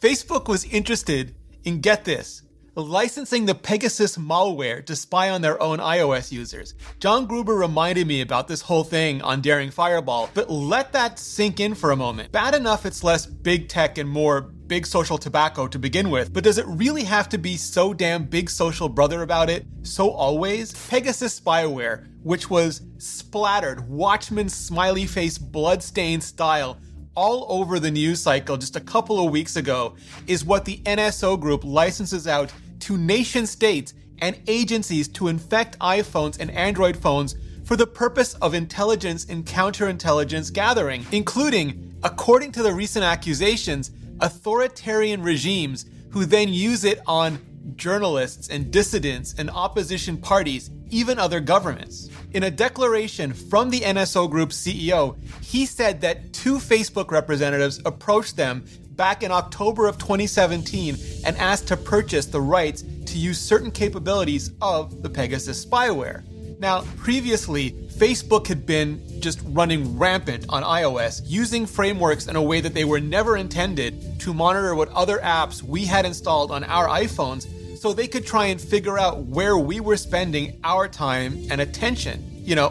Facebook was interested in, get this, licensing the Pegasus malware to spy on their own iOS users. John Gruber reminded me about this whole thing on Daring Fireball, but let that sink in for a moment. Bad enough it's less big tech and more big social tobacco to begin with, but does it really have to be so damn big social brother about it? So always? Pegasus spyware, which was splattered, Watchmen smiley face bloodstained style all over the news cycle just a couple of weeks ago is what the NSO group licenses out to nation states and agencies to infect iPhones and Android phones for the purpose of intelligence and counterintelligence gathering, including, according to the recent accusations, authoritarian regimes who then use it on journalists and dissidents and opposition parties, even other governments. In a declaration from the NSO Group's CEO, he said that two Facebook representatives approached them back in October of 2017 and asked to purchase the rights to use certain capabilities of the Pegasus spyware. Now, previously, Facebook had been just running rampant on iOS, using frameworks in a way that they were never intended to monitor what other apps we had installed on our iPhones so they could try and figure out where we were spending our time and attention, you know,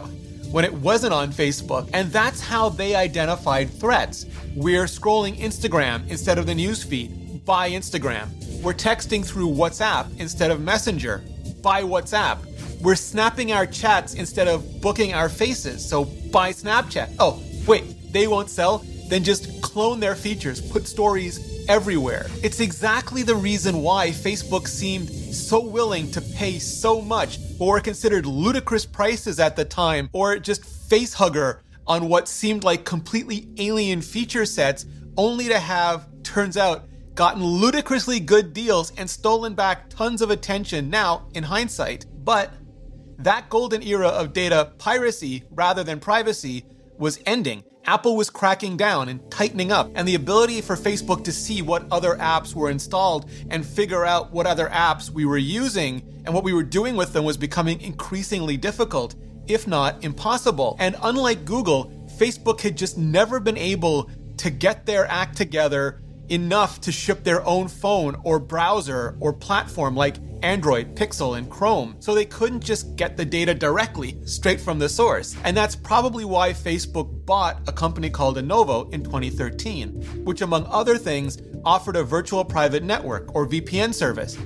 when it wasn't on Facebook. And that's how they identified threats. We're scrolling Instagram instead of the newsfeed by Instagram. We're texting through WhatsApp instead of Messenger by WhatsApp. We're snapping our chats instead of booking our faces, so buy Snapchat. Oh, wait, they won't sell? Then just clone their features, put stories everywhere. It's exactly the reason why Facebook seemed so willing to pay so much for considered ludicrous prices at the time, or just facehugger on what seemed like completely alien feature sets, only to have, turns out, gotten ludicrously good deals and stolen back tons of attention now in hindsight. But that golden era of data piracy rather than privacy was ending. Apple was cracking down and tightening up, and the ability for Facebook to see what other apps were installed and figure out what other apps we were using and what we were doing with them was becoming increasingly difficult, if not impossible. And unlike Google, Facebook had just never been able to get their act together enough to ship their own phone or browser or platform like Android, Pixel, and Chrome, so they couldn't just get the data directly, straight from the source. And that's probably why Facebook bought a company called Onavo in 2013, which, among other things, offered a virtual private network or VPN service.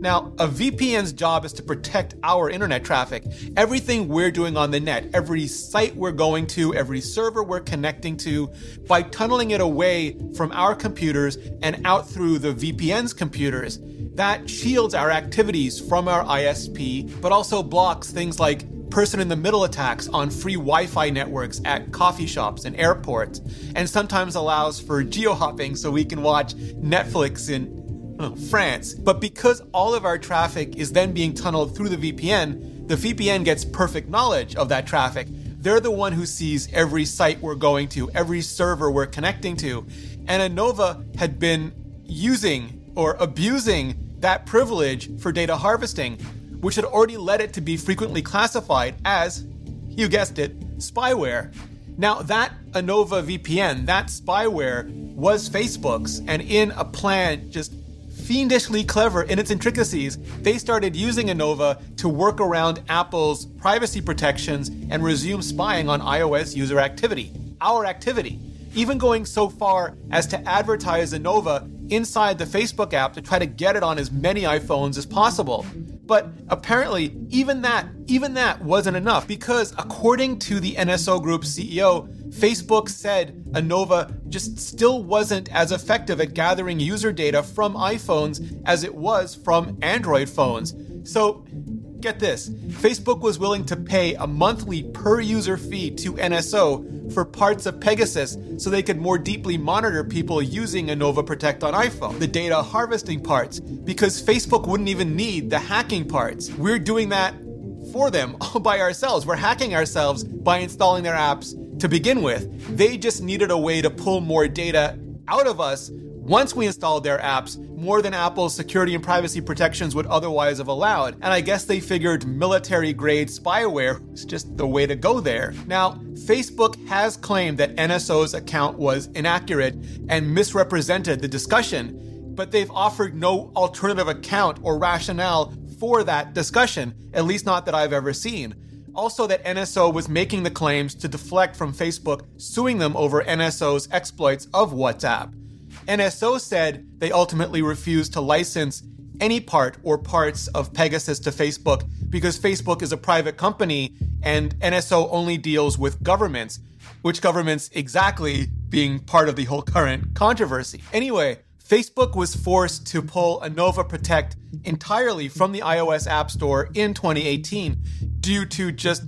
Now, a VPN's job is to protect our internet traffic. Everything we're doing on the net, every site we're going to, every server we're connecting to, by tunneling it away from our computers and out through the VPN's computers, that shields our activities from our ISP, but also blocks things like person in the middle attacks on free Wi Fi networks at coffee shops and airports, and sometimes allows for geo hopping so we can watch Netflix in oh, France. But because all of our traffic is then being tunneled through the VPN, the VPN gets perfect knowledge of that traffic. They're the one who sees every site we're going to, every server we're connecting to. And Onavo had been using or abusing that privilege for data harvesting, which had already led it to be frequently classified as, you guessed it, spyware. Now, that Onavo VPN, that spyware, was Facebook's, and in a plan just fiendishly clever in its intricacies, they started using Onavo to work around Apple's privacy protections and resume spying on iOS user activity. Our activity. Even going so far as to advertise Onavo inside the Facebook app to try to get it on as many iPhones as possible. But apparently, even that, even that wasn't enough because according to the NSO Group CEO, Facebook said Onavo just still wasn't as effective at gathering user data from iPhones as it was from Android phones. So, get this Facebook was willing to pay a monthly per user fee to NSO for parts of Pegasus so they could more deeply monitor people using Onavo Protect on iPhone, the data harvesting parts, because Facebook wouldn't even need the hacking parts. We're doing that for them all by ourselves. We're hacking ourselves by installing their apps to begin with. They just needed a way to pull more data out of us once we installed their apps, more than Apple's security and privacy protections would otherwise have allowed. And I guess they figured military grade spyware was just the way to go there. Now, Facebook has claimed that NSO's account was inaccurate and misrepresented the discussion but they've offered no alternative account or rationale for that discussion, at least not that I've ever seen. Also, that NSO was making the claims to deflect from Facebook suing them over NSO's exploits of WhatsApp. NSO said they ultimately refused to license any part or parts of Pegasus to Facebook because Facebook is a private company and NSO only deals with governments, which governments exactly being part of the whole current controversy. Anyway, Facebook was forced to pull Onavo Protect entirely from the iOS App Store in 2018 due to just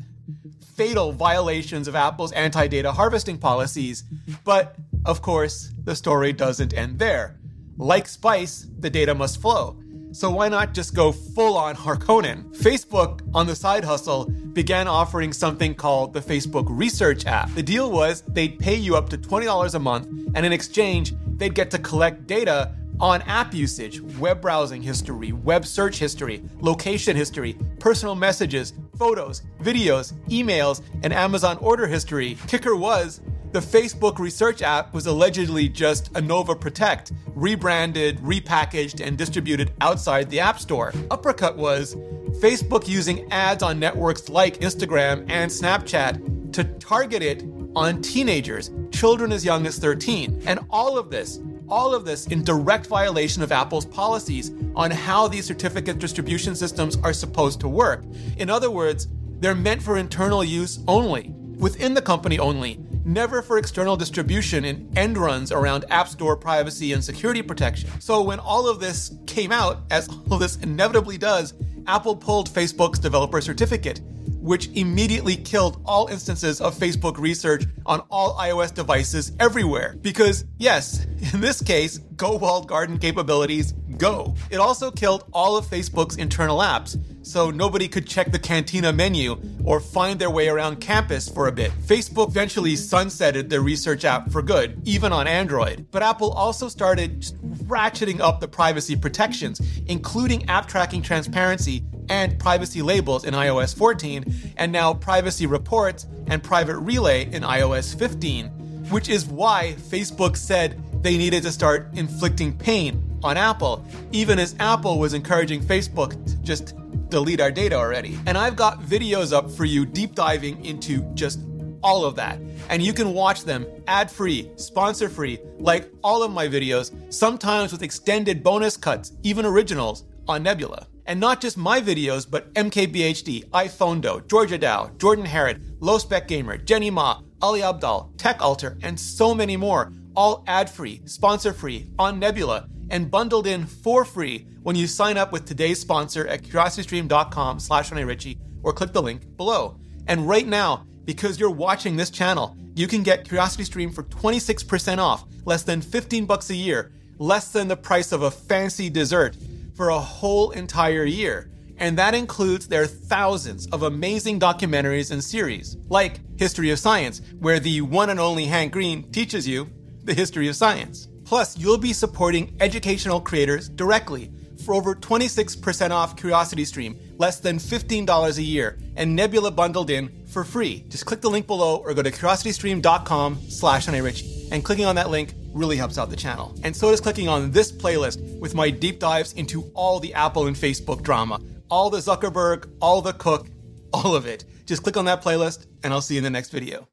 fatal violations of Apple's anti data harvesting policies. But of course, the story doesn't end there. Like Spice, the data must flow. So why not just go full on Harkonnen? Facebook, on the side hustle, began offering something called the Facebook Research app. The deal was they'd pay you up to $20 a month, and in exchange, they'd get to collect data on app usage, web browsing history, web search history, location history, personal messages, photos, videos, emails, and Amazon order history. Kicker was the Facebook research app was allegedly just Onavo Protect, rebranded, repackaged, and distributed outside the App Store. Uppercut was Facebook using ads on networks like Instagram and Snapchat to target it on teenagers, children as young as 13. And all of this, all of this in direct violation of Apple's policies on how these certificate distribution systems are supposed to work. In other words, they're meant for internal use only, within the company only, never for external distribution in end runs around App Store privacy and security protection. So when all of this came out, as all of this inevitably does, Apple pulled Facebook's developer certificate, which immediately killed all instances of Facebook research on all iOS devices everywhere. Because, yes, in this case, Go Walled Garden capabilities go. It also killed all of Facebook's internal apps, so nobody could check the Cantina menu or find their way around campus for a bit. Facebook eventually sunsetted their research app for good, even on Android. But Apple also started ratcheting up the privacy protections, including app tracking transparency and privacy labels in iOS 14, and now privacy reports and private relay in iOS 15, which is why Facebook said they needed to start inflicting pain on Apple, even as Apple was encouraging Facebook to just delete our data already. And I've got videos up for you deep diving into just all of that. And you can watch them ad free, sponsor free, like all of my videos, sometimes with extended bonus cuts, even originals, on Nebula. And not just my videos, but MKBHD, iPhonedo, Georgia Dow, Jordan Harrod, Low Spec Gamer, Jenny Ma, Ali Abdaal, Tech Altar, and so many more, all ad free, sponsor free, on Nebula and bundled in for free when you sign up with today's sponsor at curiositystream.com slash Ritchie or click the link below. And right now, because you're watching this channel, you can get CuriosityStream for 26% off, less than 15 bucks a year, less than the price of a fancy dessert for a whole entire year. And that includes their thousands of amazing documentaries and series, like History of Science, where the one and only Hank Green teaches you the history of science. Plus, you'll be supporting educational creators directly for over 26% off CuriosityStream, less than $15 a year, and Nebula bundled in for free. Just click the link below or go to curiositystream.com slash and clicking on that link really helps out the channel. And so does clicking on this playlist with my deep dives into all the Apple and Facebook drama, all the Zuckerberg, all the Cook, all of it. Just click on that playlist and I'll see you in the next video.